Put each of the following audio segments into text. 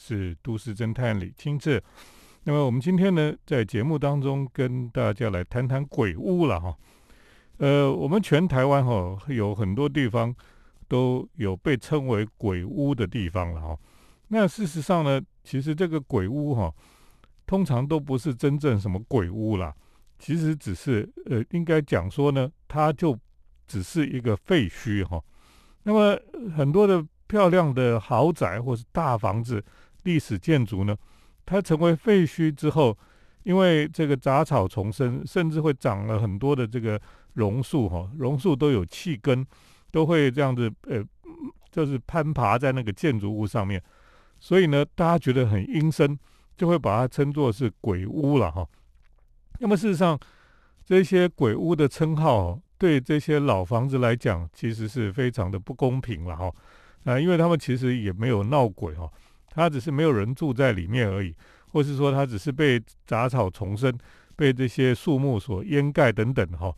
是都市侦探李清志。那么我们今天呢，在节目当中跟大家来谈谈鬼屋了哈。呃，我们全台湾哈有很多地方都有被称为鬼屋的地方了哈。那事实上呢，其实这个鬼屋哈，通常都不是真正什么鬼屋啦，其实只是呃，应该讲说呢，它就只是一个废墟哈。那么很多的漂亮的豪宅或是大房子、历史建筑呢，它成为废墟之后，因为这个杂草丛生，甚至会长了很多的这个。榕树哈，榕树都有气根，都会这样子呃，就是攀爬在那个建筑物上面，所以呢，大家觉得很阴森，就会把它称作是鬼屋了哈。那么事实上，这些鬼屋的称号对这些老房子来讲，其实是非常的不公平了哈。啊，因为他们其实也没有闹鬼哈，他只是没有人住在里面而已，或是说他只是被杂草丛生、被这些树木所掩盖等等哈。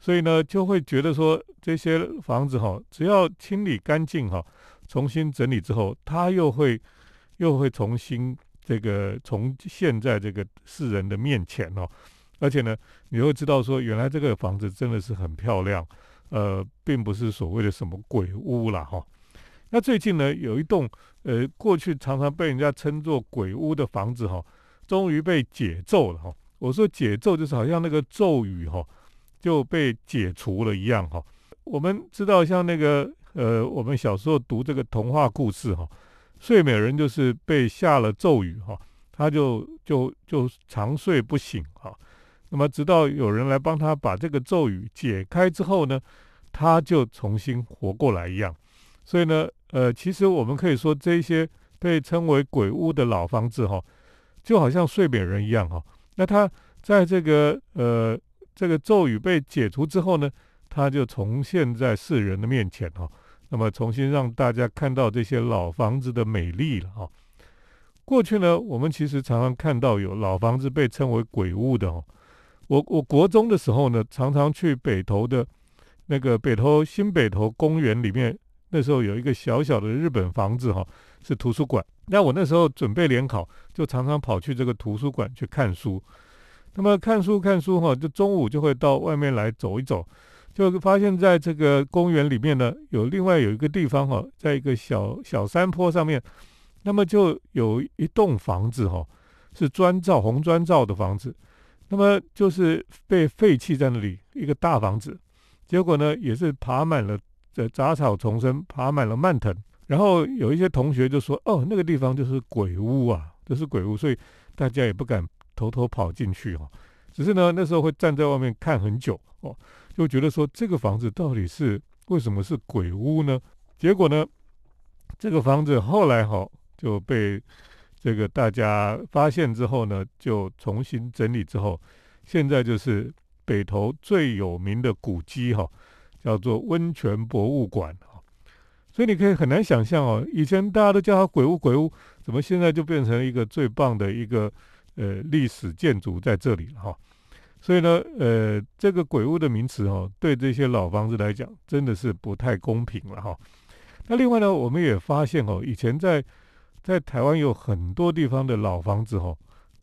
所以呢，就会觉得说这些房子哈，只要清理干净哈，重新整理之后，它又会又会重新这个重现在这个世人的面前哦。而且呢，你会知道说，原来这个房子真的是很漂亮，呃，并不是所谓的什么鬼屋了哈。那最近呢，有一栋呃过去常常被人家称作鬼屋的房子哈，终于被解咒了哈。我说解咒就是好像那个咒语哈。就被解除了一样哈。我们知道，像那个呃，我们小时候读这个童话故事哈，睡美人就是被下了咒语哈，他就就就长睡不醒哈。那么直到有人来帮他把这个咒语解开之后呢，他就重新活过来一样。所以呢，呃，其实我们可以说，这些被称为鬼屋的老房子哈，就好像睡美人一样哈。那他在这个呃。这个咒语被解除之后呢，它就重现在世人的面前哈。那么重新让大家看到这些老房子的美丽了哈。过去呢，我们其实常常看到有老房子被称为鬼屋的哈。我我国中的时候呢，常常去北投的那个北投新北投公园里面，那时候有一个小小的日本房子哈，是图书馆。那我那时候准备联考，就常常跑去这个图书馆去看书。那么看书看书哈，就中午就会到外面来走一走，就发现在这个公园里面呢，有另外有一个地方哈，在一个小小山坡上面，那么就有一栋房子哈，是砖造红砖造的房子，那么就是被废弃在那里一个大房子，结果呢也是爬满了这杂草丛生，爬满了蔓藤，然后有一些同学就说哦，那个地方就是鬼屋啊，就是鬼屋，所以大家也不敢。偷偷跑进去哈，只是呢，那时候会站在外面看很久哦，就觉得说这个房子到底是为什么是鬼屋呢？结果呢，这个房子后来哈就被这个大家发现之后呢，就重新整理之后，现在就是北投最有名的古迹哈，叫做温泉博物馆啊。所以你可以很难想象哦，以前大家都叫它鬼屋鬼屋，怎么现在就变成一个最棒的一个。呃，历史建筑在这里了哈，所以呢，呃，这个鬼屋的名词哈，对这些老房子来讲，真的是不太公平了哈。那另外呢，我们也发现哦，以前在在台湾有很多地方的老房子哈，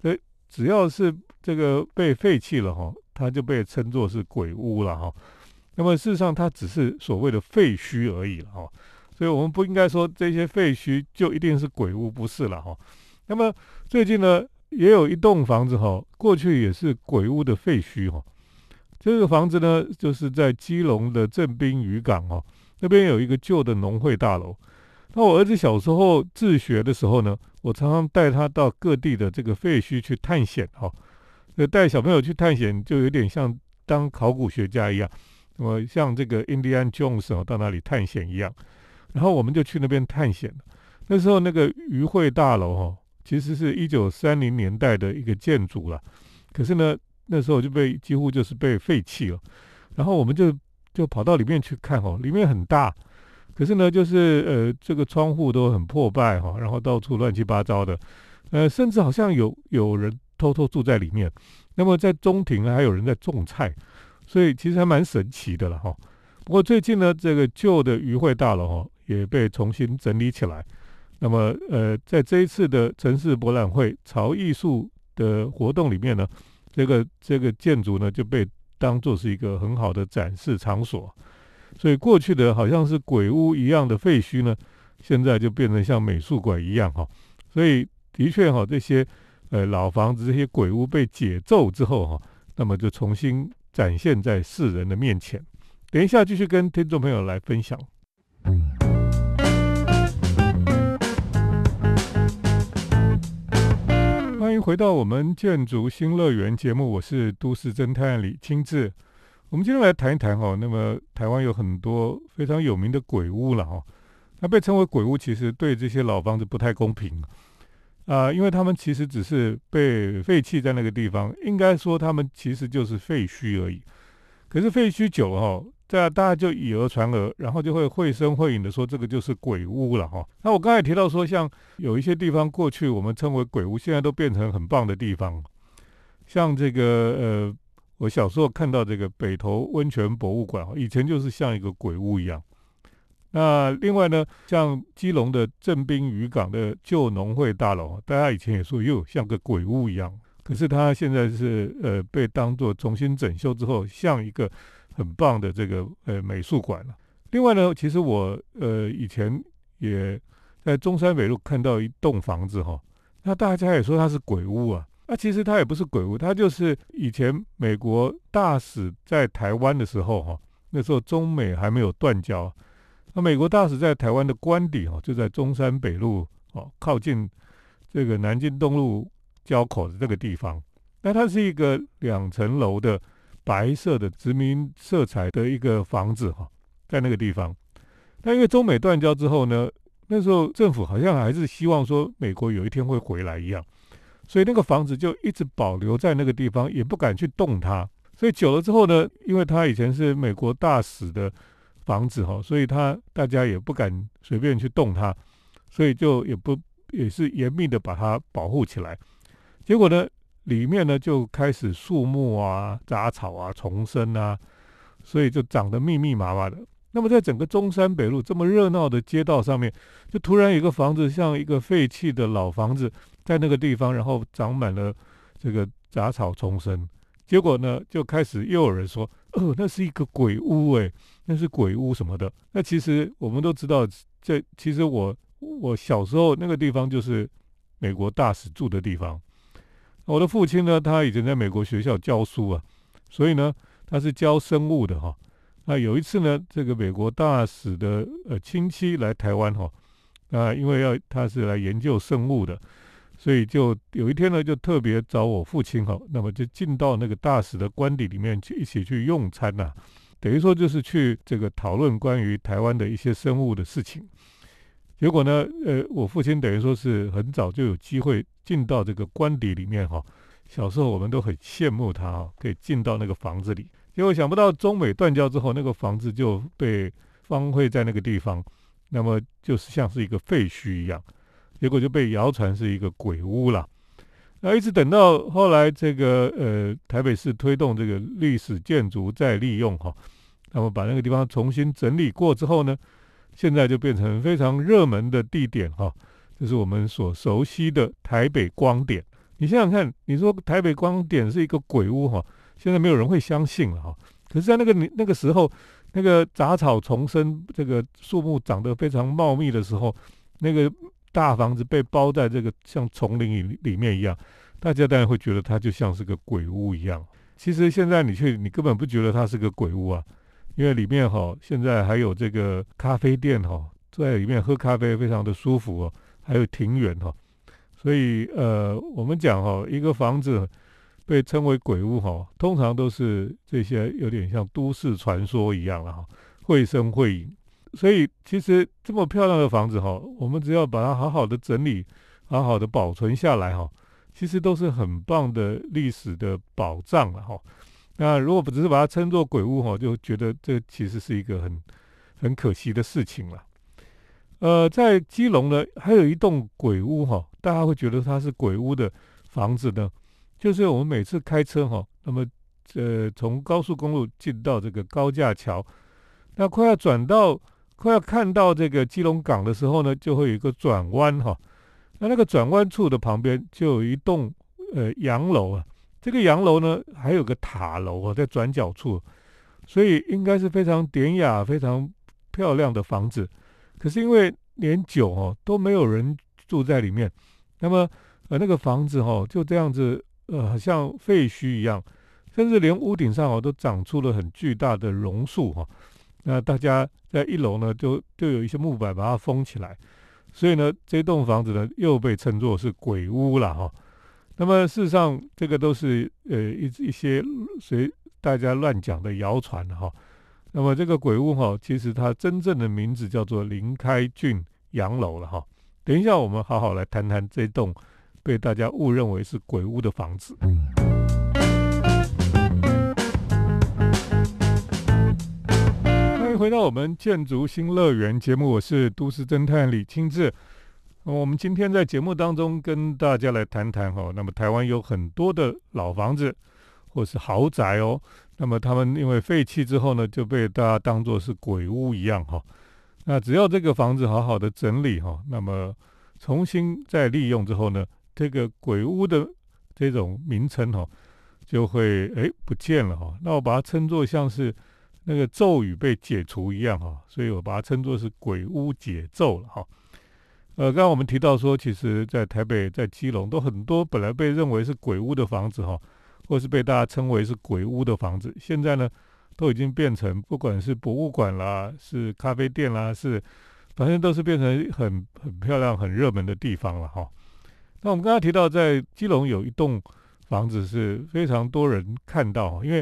呃，只要是这个被废弃了哈，它就被称作是鬼屋了哈。那么事实上，它只是所谓的废墟而已了哈。所以我们不应该说这些废墟就一定是鬼屋，不是了哈。那么最近呢？也有一栋房子哈，过去也是鬼屋的废墟哈。这个房子呢，就是在基隆的镇滨渔港哈，那边有一个旧的农会大楼。那我儿子小时候自学的时候呢，我常常带他到各地的这个废墟去探险哈。那带小朋友去探险，就有点像当考古学家一样，我像这个印第安 Jones 哦，到那里探险一样。然后我们就去那边探险。那时候那个渔会大楼哈。其实是一九三零年代的一个建筑了，可是呢，那时候就被几乎就是被废弃了。然后我们就就跑到里面去看哦，里面很大，可是呢，就是呃，这个窗户都很破败哈，然后到处乱七八糟的，呃，甚至好像有有人偷偷住在里面。那么在中庭呢，还有人在种菜，所以其实还蛮神奇的了哈。不过最近呢，这个旧的渔会大楼哈也被重新整理起来。那么呃，在这一次的城市博览会潮艺术的活动里面呢，这个这个建筑呢就被当做是一个很好的展示场所。所以过去的好像是鬼屋一样的废墟呢，现在就变成像美术馆一样哈。所以的确哈，这些呃老房子、这些鬼屋被解咒之后哈，那么就重新展现在世人的面前。等一下继续跟听众朋友来分享。欢迎回到我们建筑新乐园节目，我是都市侦探李清志。我们今天来谈一谈哈，那么台湾有很多非常有名的鬼屋了哈，那被称为鬼屋，其实对这些老房子不太公平啊，因为他们其实只是被废弃在那个地方，应该说他们其实就是废墟而已。可是废墟久了哈，在大家就以讹传讹，然后就会绘声绘影的说这个就是鬼屋了哈。那我刚才提到说，像有一些地方过去我们称为鬼屋，现在都变成很棒的地方，像这个呃。我小时候看到这个北投温泉博物馆，以前就是像一个鬼屋一样。那另外呢，像基隆的正滨渔港的旧农会大楼，大家以前也说又像个鬼屋一样。可是它现在是呃被当做重新整修之后，像一个很棒的这个呃美术馆了。另外呢，其实我呃以前也在中山北路看到一栋房子哈，那大家也说它是鬼屋啊。那其实它也不是鬼屋，它就是以前美国大使在台湾的时候，哈，那时候中美还没有断交。那美国大使在台湾的官邸，哦，就在中山北路，哦，靠近这个南京东路交口的这个地方。那它是一个两层楼的白色的殖民色彩的一个房子，哈，在那个地方。那因为中美断交之后呢，那时候政府好像还是希望说美国有一天会回来一样。所以那个房子就一直保留在那个地方，也不敢去动它。所以久了之后呢，因为它以前是美国大使的房子哈，所以他大家也不敢随便去动它，所以就也不也是严密的把它保护起来。结果呢，里面呢就开始树木啊、杂草啊丛生啊，所以就长得密密麻麻的。那么在整个中山北路这么热闹的街道上面，就突然有个房子像一个废弃的老房子。在那个地方，然后长满了这个杂草丛生，结果呢，就开始又有人说：“哦，那是一个鬼屋，诶，那是鬼屋什么的。”那其实我们都知道，这其实我我小时候那个地方就是美国大使住的地方。我的父亲呢，他以前在美国学校教书啊，所以呢，他是教生物的哈。那有一次呢，这个美国大使的呃亲戚来台湾哈，啊，因为要他是来研究生物的。所以就有一天呢，就特别找我父亲哈，那么就进到那个大使的官邸里面去一起去用餐呐，等于说就是去这个讨论关于台湾的一些生物的事情。结果呢，呃，我父亲等于说是很早就有机会进到这个官邸里面哈。小时候我们都很羡慕他哈，可以进到那个房子里。结果想不到中美断交之后，那个房子就被荒废在那个地方，那么就是像是一个废墟一样。结果就被谣传是一个鬼屋了，那一直等到后来这个呃台北市推动这个历史建筑再利用哈，那么把那个地方重新整理过之后呢，现在就变成非常热门的地点哈，就是我们所熟悉的台北光点。你想想看，你说台北光点是一个鬼屋哈，现在没有人会相信了哈。可是，在那个那个时候，那个杂草丛生，这个树木长得非常茂密的时候，那个。大房子被包在这个像丛林里里面一样，大家当然会觉得它就像是个鬼屋一样。其实现在你去，你根本不觉得它是个鬼屋啊，因为里面哈现在还有这个咖啡店哈，在里面喝咖啡非常的舒服哦，还有庭园哈。所以呃，我们讲哈，一个房子被称为鬼屋哈，通常都是这些有点像都市传说一样了哈，绘声绘影。所以，其实这么漂亮的房子哈，我们只要把它好好的整理，好好的保存下来哈，其实都是很棒的历史的宝藏了哈。那如果只是把它称作鬼屋哈，就觉得这其实是一个很很可惜的事情了。呃，在基隆呢，还有一栋鬼屋哈，大家会觉得它是鬼屋的房子呢，就是我们每次开车哈，那么呃从高速公路进到这个高架桥，那快要转到。快要看到这个基隆港的时候呢，就会有一个转弯哈。那那个转弯处的旁边就有一栋呃洋楼啊。这个洋楼呢，还有个塔楼啊，在转角处，所以应该是非常典雅、非常漂亮的房子。可是因为年久哦，都没有人住在里面，那么呃那个房子哦就这样子呃像废墟一样，甚至连屋顶上哦都长出了很巨大的榕树哈。那大家在一楼呢，就就有一些木板把它封起来，所以呢这栋房子呢又被称作是鬼屋了哈。那么事实上，这个都是呃一一些随大家乱讲的谣传哈。那么这个鬼屋哈，其实它真正的名字叫做林开俊洋楼了哈。等一下，我们好好来谈谈这栋被大家误认为是鬼屋的房子。欢迎回到我们建筑新乐园节目，我是都市侦探李清志。我们今天在节目当中跟大家来谈谈哈，那么台湾有很多的老房子或是豪宅哦，那么他们因为废弃之后呢，就被大家当作是鬼屋一样哈。那只要这个房子好好的整理哈，那么重新再利用之后呢，这个鬼屋的这种名称哈，就会哎不见了哈。那我把它称作像是那个咒语被解除一样哈，所以我把它称作是鬼屋解咒了哈。呃，刚刚我们提到说，其实，在台北、在基隆，都很多本来被认为是鬼屋的房子，哈，或是被大家称为是鬼屋的房子，现在呢，都已经变成不管是博物馆啦，是咖啡店啦，是，反正都是变成很很漂亮、很热门的地方了，哈。那我们刚刚提到，在基隆有一栋房子是非常多人看到，因为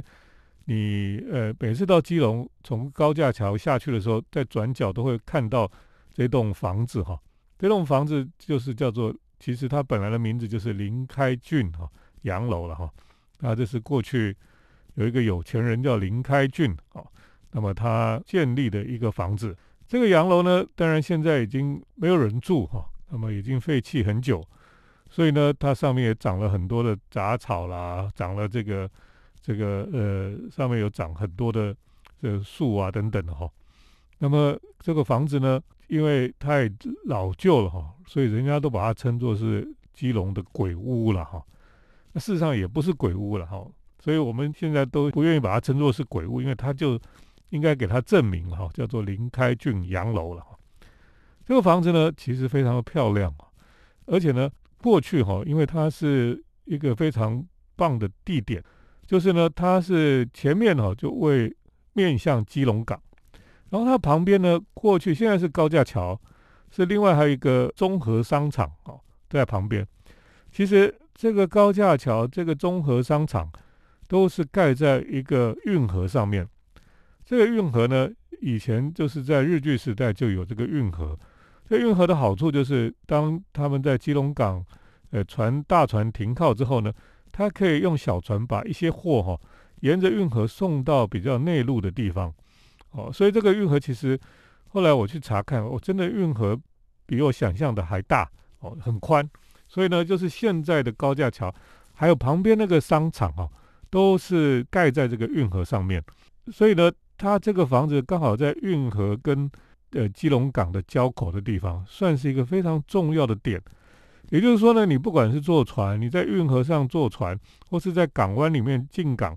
你呃每次到基隆从高架桥下去的时候，在转角都会看到这栋房子，哈。这栋房子就是叫做，其实它本来的名字就是林开俊哈洋楼了哈。那这是过去有一个有钱人叫林开俊啊，那么他建立的一个房子。这个洋楼呢，当然现在已经没有人住哈，那么已经废弃很久，所以呢，它上面也长了很多的杂草啦，长了这个这个呃，上面有长很多的这树啊等等的哈。那么这个房子呢？因为太老旧了哈，所以人家都把它称作是基隆的鬼屋了哈。那事实上也不是鬼屋了哈，所以我们现在都不愿意把它称作是鬼屋，因为它就应该给它证明哈，叫做林开俊洋楼了哈。这个房子呢，其实非常的漂亮啊，而且呢，过去哈，因为它是一个非常棒的地点，就是呢，它是前面哈就为面向基隆港。然后它旁边呢，过去现在是高架桥，是另外还有一个综合商场哦，在旁边。其实这个高架桥、这个综合商场都是盖在一个运河上面。这个运河呢，以前就是在日据时代就有这个运河。这运河的好处就是，当他们在基隆港，呃，船大船停靠之后呢，它可以用小船把一些货哈，沿着运河送到比较内陆的地方。哦，所以这个运河其实后来我去查看，我真的运河比我想象的还大哦，很宽。所以呢，就是现在的高架桥，还有旁边那个商场啊，都是盖在这个运河上面。所以呢，它这个房子刚好在运河跟呃基隆港的交口的地方，算是一个非常重要的点。也就是说呢，你不管是坐船，你在运河上坐船，或是在港湾里面进港。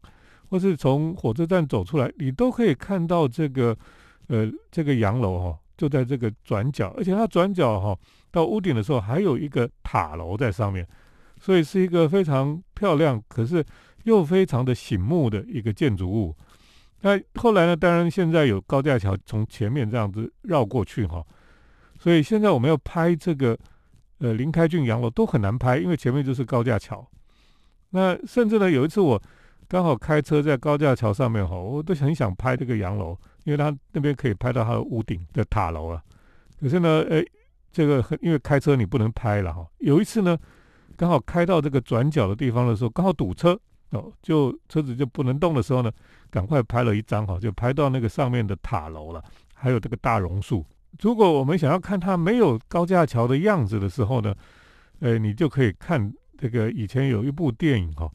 或是从火车站走出来，你都可以看到这个，呃，这个洋楼哈，就在这个转角，而且它转角哈到屋顶的时候还有一个塔楼在上面，所以是一个非常漂亮，可是又非常的醒目的一个建筑物。那后来呢，当然现在有高架桥从前面这样子绕过去哈，所以现在我们要拍这个，呃，林开俊洋楼都很难拍，因为前面就是高架桥。那甚至呢，有一次我。刚好开车在高架桥上面哈，我都很想拍这个洋楼，因为它那边可以拍到它的屋顶的塔楼啊。可是呢，哎，这个因为开车你不能拍了哈。有一次呢，刚好开到这个转角的地方的时候，刚好堵车哦，就车子就不能动的时候呢，赶快拍了一张哈，就拍到那个上面的塔楼了，还有这个大榕树。如果我们想要看它没有高架桥的样子的时候呢，哎，你就可以看这个以前有一部电影哈。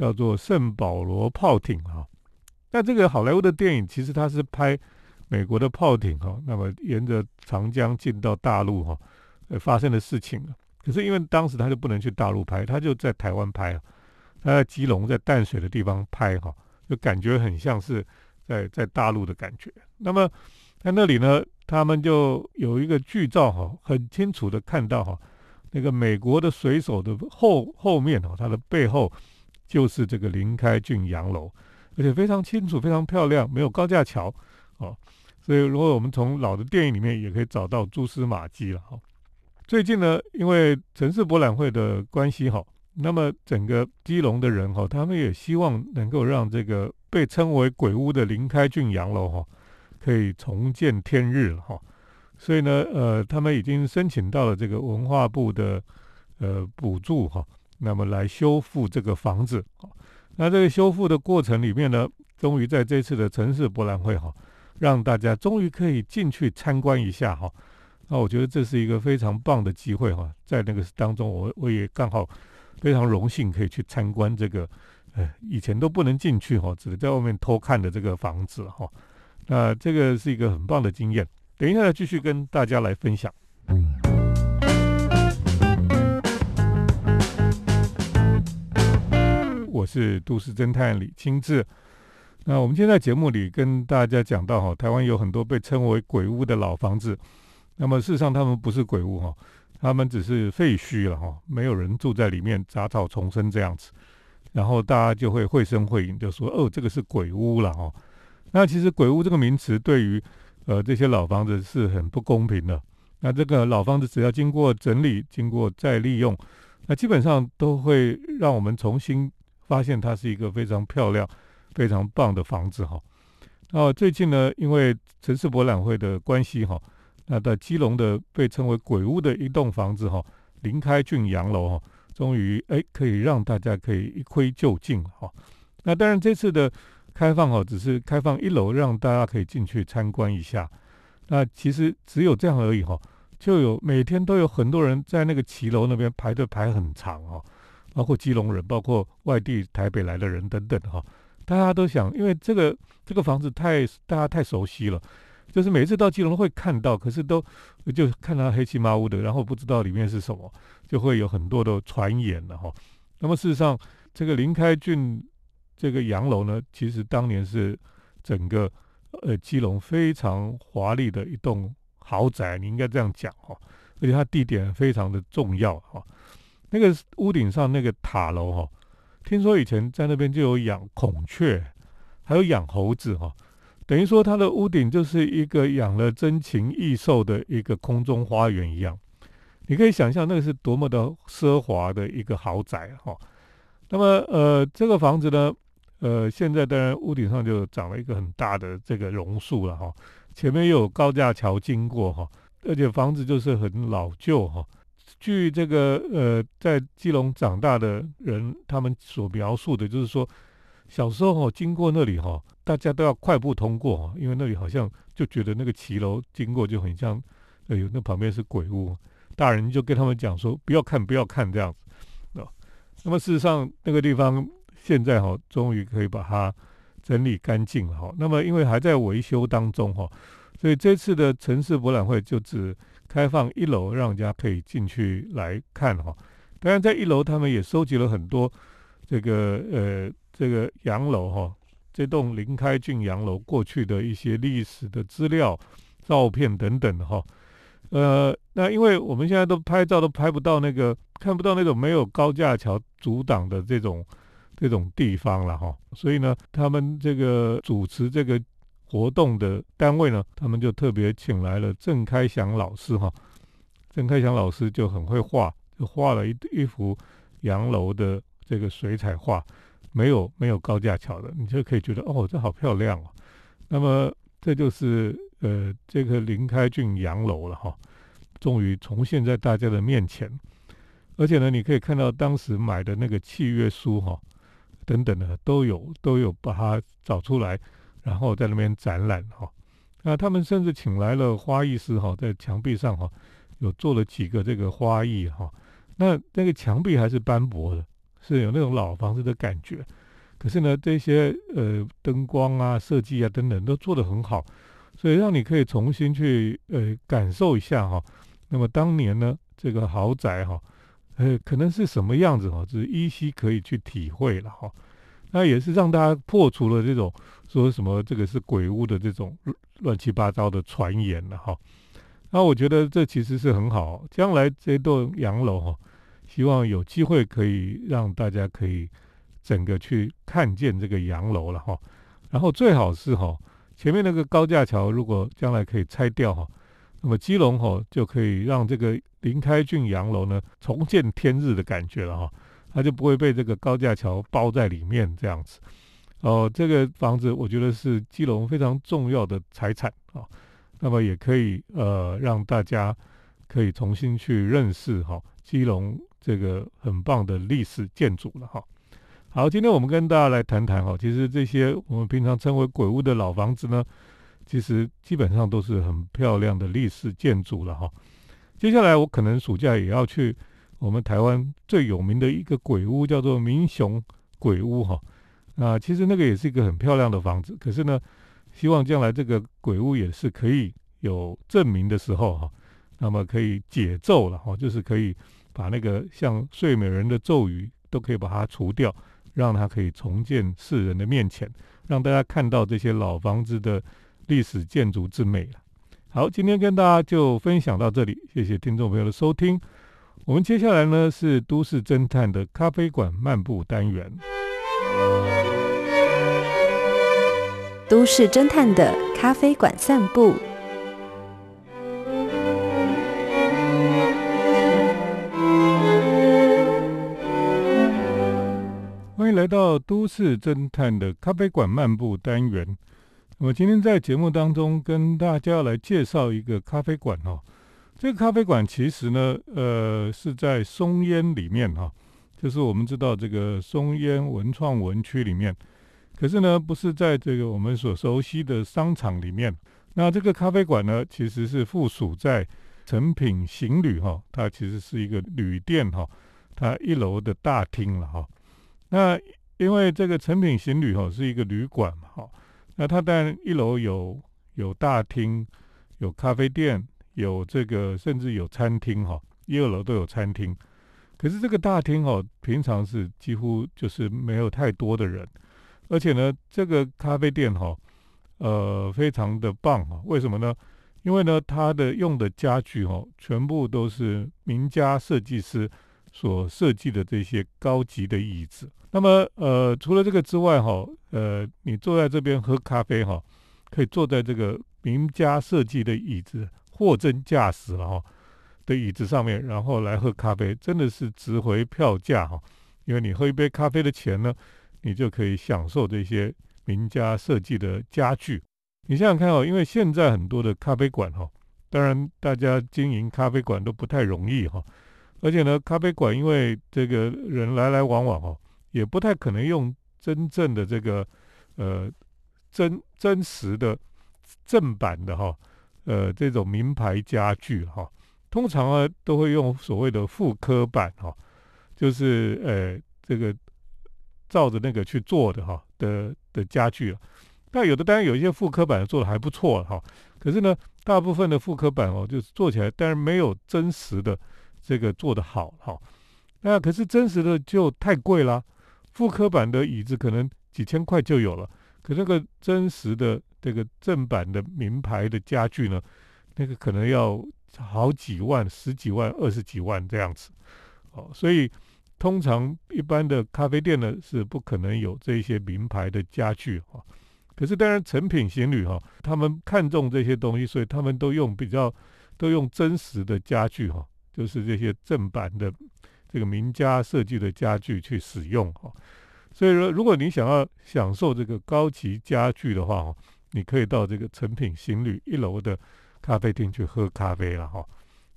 叫做圣保罗炮艇哈，那这个好莱坞的电影其实它是拍美国的炮艇哈，那么沿着长江进到大陆哈，呃发生的事情。可是因为当时他就不能去大陆拍，他就在台湾拍，他在基隆在淡水的地方拍哈，就感觉很像是在在大陆的感觉。那么在那里呢，他们就有一个剧照哈，很清楚的看到哈，那个美国的水手的后后面哦，他的背后就是这个林开俊洋楼，而且非常清楚，非常漂亮，没有高架桥哦，所以如果我们从老的电影里面也可以找到蛛丝马迹了哈。最近呢，因为城市博览会的关系哈，那么整个基隆的人哈，他们也希望能够让这个被称为鬼屋的林开俊洋楼哈，可以重见天日了哈。所以呢，呃，他们已经申请到了这个文化部的呃补助哈，那么来修复这个房子。那这个修复的过程里面呢，终于在这次的城市博览会哈，让大家终于可以进去参观一下哈。那我觉得这是一个非常棒的机会哈，在那个当中，我我也刚好非常荣幸可以去参观这个，呃，以前都不能进去哈，只能在外面偷看的这个房子哈。那这个是一个很棒的经验。等一下继续跟大家来分享。嗯我是都市侦探李清志。那我们今天在节目里跟大家讲到哈，台湾有很多被称为鬼屋的老房子。那么事实上，他们不是鬼屋哈，他们只是废墟了哈，没有人住在里面，杂草丛生这样子，然后大家就会绘声绘影，就说哦，这个是鬼屋了哈。那其实鬼屋这个名词对于呃这些老房子是很不公平的。那这个老房子只要经过整理、经过再利用，那基本上都会让我们重新发现它是一个非常漂亮、非常棒的房子哈。那最近呢，因为城市博览会的关系哈。那在基隆的被称为鬼屋的一栋房子哈，林开俊洋楼哈，终于哎可以让大家可以一窥究竟哈。那当然这次的开放哈，只是开放一楼让大家可以进去参观一下。那其实只有这样而已哈，就有每天都有很多人在那个骑楼那边排队排很长哈，包括基隆人，包括外地台北来的人等等哈，大家都想，因为这个这个房子太大家太熟悉了。就是每次到基隆会看到，可是都就看到黑漆麻乌的，然后不知道里面是什么，就会有很多的传言了哈。那么事实上，这个林开俊这个洋楼呢，其实当年是整个呃基隆非常华丽的一栋豪宅，你应该这样讲哈。而且它地点非常的重要哈。那个屋顶上那个塔楼哈，听说以前在那边就有养孔雀，还有养猴子哈。等于说，它的屋顶就是一个养了珍禽异兽的一个空中花园一样。你可以想象，那个是多么的奢华的一个豪宅哈。那么，呃，这个房子呢，呃，现在当然屋顶上就长了一个很大的这个榕树了哈。前面又有高架桥经过哈，而且房子就是很老旧哈。据这个呃，在基隆长大的人他们所描述的，就是说。小时候哈，经过那里哈，大家都要快步通过哦，因为那里好像就觉得那个骑楼经过就很像，哎呦，那旁边是鬼屋，大人就跟他们讲说不要看，不要看这样子，啊，那么事实上那个地方现在哈，终于可以把它整理干净了哈。那么因为还在维修当中哈，所以这次的城市博览会就只开放一楼，让人家可以进去来看哈。当然在一楼他们也收集了很多这个呃。这个洋楼哈，这栋林开俊洋楼过去的一些历史的资料、照片等等哈，呃，那因为我们现在都拍照都拍不到那个，看不到那种没有高架桥阻挡的这种这种地方了哈，所以呢，他们这个主持这个活动的单位呢，他们就特别请来了郑开祥老师哈，郑开祥老师就很会画，就画了一一幅洋楼的这个水彩画。没有没有高架桥的，你就可以觉得哦，这好漂亮哦。那么这就是呃这个林开俊洋楼了哈，终于重现在大家的面前。而且呢，你可以看到当时买的那个契约书哈，等等的都有都有把它找出来，然后在那边展览哈。那他们甚至请来了花艺师哈，在墙壁上哈有做了几个这个花艺哈。那那个墙壁还是斑驳的。是有那种老房子的感觉，可是呢，这些呃灯光啊、设计啊等等都做得很好，所以让你可以重新去呃感受一下哈。那么当年呢，这个豪宅哈，呃，可能是什么样子哈，只是依稀可以去体会了哈。那也是让大家破除了这种说什么这个是鬼屋的这种乱七八糟的传言了哈。那我觉得这其实是很好，将来这栋洋楼哈，希望有机会可以让大家可以整个去看见这个洋楼了哈。然后最好是哈，前面那个高架桥如果将来可以拆掉哈，那么基隆哈就可以让这个林开俊洋楼呢重见天日的感觉了哈。它就不会被这个高架桥包在里面这样子，哦，这个房子我觉得是基隆非常重要的财产啊，那么也可以呃让大家可以重新去认识哈基隆这个很棒的历史建筑了哈。好，今天我们跟大家来谈谈哈，其实这些我们平常称为鬼屋的老房子呢，其实基本上都是很漂亮的历史建筑了哈。接下来我可能暑假也要去。我们台湾最有名的一个鬼屋叫做民雄鬼屋哈，那其实那个也是一个很漂亮的房子，可是呢，希望将来这个鬼屋也是可以有证明的时候哈，那么可以解咒了哈，就是可以把那个像睡美人的咒语都可以把它除掉，让它可以重建世人的面前，让大家看到这些老房子的历史建筑之美了。好，今天跟大家就分享到这里，谢谢听众朋友的收听。我们接下来呢是都市侦探的咖啡馆漫步单元。都市侦探的咖啡馆散步。欢迎来到都市侦探的咖啡馆漫步单元。那么今天在节目当中跟大家来介绍一个咖啡馆哦。这个咖啡馆其实呢，呃，是在松烟里面哈，就是我们知道这个松烟文创文区里面，可是呢，不是在这个我们所熟悉的商场里面。那这个咖啡馆呢，其实是附属在成品行旅哈，它其实是一个旅店哈，它一楼的大厅了哈。那因为这个成品行旅哈是一个旅馆嘛哈，那它当然一楼有有大厅，有咖啡店。有这个，甚至有餐厅哈，一二楼都有餐厅。可是这个大厅哦，平常是几乎就是没有太多的人，而且呢，这个咖啡店哈，呃，非常的棒哈。为什么呢？因为呢，它的用的家具哈，全部都是名家设计师所设计的这些高级的椅子。那么，呃，除了这个之外哈，呃，你坐在这边喝咖啡哈，可以坐在这个名家设计的椅子。货真价实了哈的椅子上面，然后来喝咖啡，真的是值回票价哈。因为你喝一杯咖啡的钱呢，你就可以享受这些名家设计的家具。你想想看哦，因为现在很多的咖啡馆哈，当然大家经营咖啡馆都不太容易哈，而且呢，咖啡馆因为这个人来来往往哈，也不太可能用真正的这个呃真真实的正版的哈。呃，这种名牌家具哈，通常啊都会用所谓的复刻版哈，就是呃这个照着那个去做的哈的的家具啊。那有的当然有一些复刻版做的还不错哈，可是呢，大部分的复刻版哦，就是做起来当然没有真实的这个做的好哈。那可是真实的就太贵啦，复刻版的椅子可能几千块就有了，可那个真实的。这个正版的名牌的家具呢，那个可能要好几万、十几万、二十几万这样子，哦，所以通常一般的咖啡店呢是不可能有这些名牌的家具哈。可是当然，成品行旅哈，他们看中这些东西，所以他们都用比较都用真实的家具哈，就是这些正版的这个名家设计的家具去使用哈。所以说，如果你想要享受这个高级家具的话哈。你可以到这个成品行旅一楼的咖啡厅去喝咖啡了哈。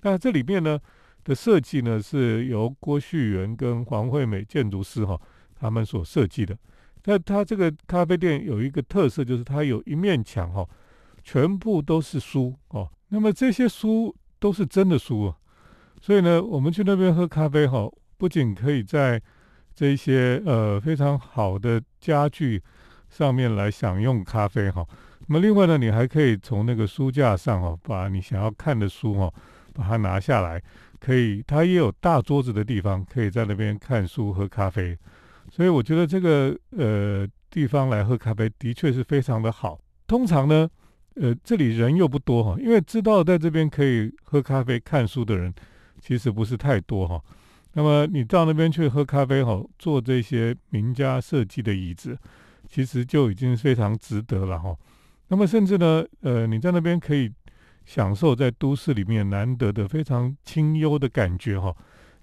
那这里面呢的设计呢是由郭旭元跟黄惠美建筑师哈他们所设计的。那它这个咖啡店有一个特色，就是它有一面墙哈，全部都是书哦。那么这些书都是真的书啊。所以呢，我们去那边喝咖啡哈，不仅可以在这些呃非常好的家具。上面来享用咖啡哈，那么另外呢，你还可以从那个书架上哦，把你想要看的书哦，把它拿下来，可以，它也有大桌子的地方，可以在那边看书喝咖啡。所以我觉得这个呃地方来喝咖啡的确是非常的好。通常呢，呃这里人又不多哈，因为知道在这边可以喝咖啡看书的人其实不是太多哈。那么你到那边去喝咖啡哈，坐这些名家设计的椅子，其实就已经非常值得了哈。那么甚至呢，呃你在那边可以享受在都市里面难得的非常清幽的感觉哈，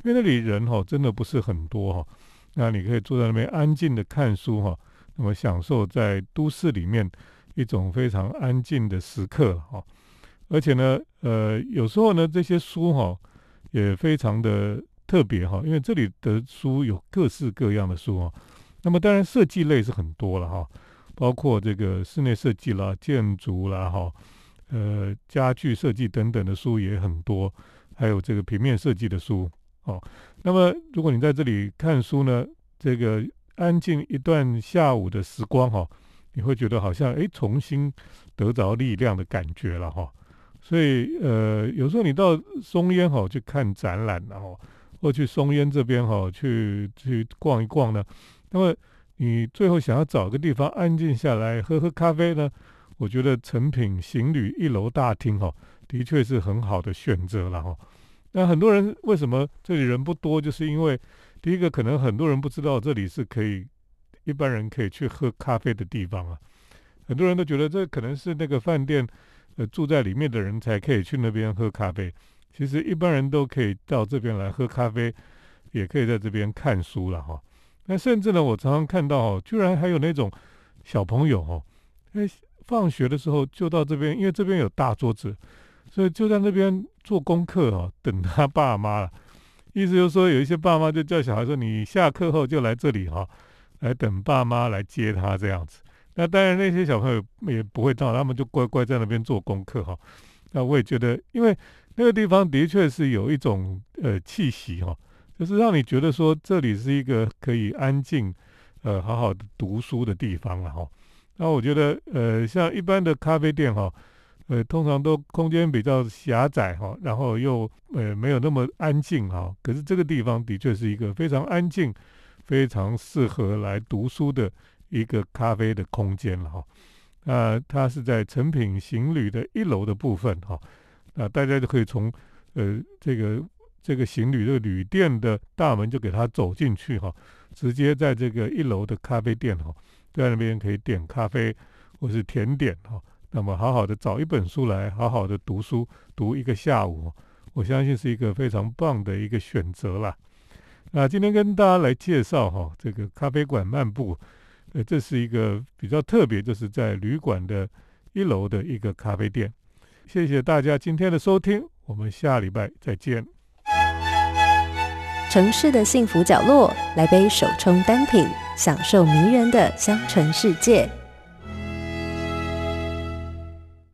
因为那里人哈真的不是很多哈。那你可以坐在那边安静的看书哈，那么享受在都市里面一种非常安静的时刻哈。而且呢，呃，有时候呢，这些书哈也非常的特别哈，因为这里的书有各式各样的书哦。那么当然设计类是很多了哈，包括这个室内设计啦、建筑啦哈，呃，家具设计等等的书也很多，还有这个平面设计的书。哦，那么如果你在这里看书呢，这个安静一段下午的时光哈，你会觉得好像哎重新得着力量的感觉了哈。所以呃，有时候你到松烟哈去看展览然后，或去松烟这边哈去去逛一逛呢，那么你最后想要找个地方安静下来喝喝咖啡呢，我觉得成品行旅一楼大厅哈，的确是很好的选择了哈。那很多人为什么这里人不多？就是因为第一个，可能很多人不知道这里是可以一般人可以去喝咖啡的地方啊。很多人都觉得这可能是那个饭店呃住在里面的人才可以去那边喝咖啡。其实一般人都可以到这边来喝咖啡，也可以在这边看书了哈。那甚至呢，我常常看到哦，居然还有那种小朋友哦，哎，放学的时候就到这边，因为这边有大桌子。所以就在那边做功课哦，等他爸妈了。意思就是说，有一些爸妈就叫小孩说：“你下课后就来这里哈，来等爸妈来接他这样子。”那当然那些小朋友也不会到，他们就乖乖在那边做功课哈。那我也觉得，因为那个地方的确是有一种呃气息哈，就是让你觉得说这里是一个可以安静呃好好的读书的地方了哈。那我觉得呃像一般的咖啡店哈。呃，通常都空间比较狭窄哈，然后又呃没有那么安静哈。可是这个地方的确是一个非常安静、非常适合来读书的一个咖啡的空间了哈。那它是在成品行旅的一楼的部分哈。那大家就可以从呃这个这个行旅这个旅店的大门就给它走进去哈，直接在这个一楼的咖啡店哈，在那边可以点咖啡或是甜点哈。那么，好好的找一本书来，好好的读书，读一个下午，我相信是一个非常棒的一个选择啦。那今天跟大家来介绍哈，这个咖啡馆漫步，呃，这是一个比较特别，就是在旅馆的一楼的一个咖啡店。谢谢大家今天的收听，我们下礼拜再见。城市的幸福角落，来杯手冲单品，享受迷人的香醇世界。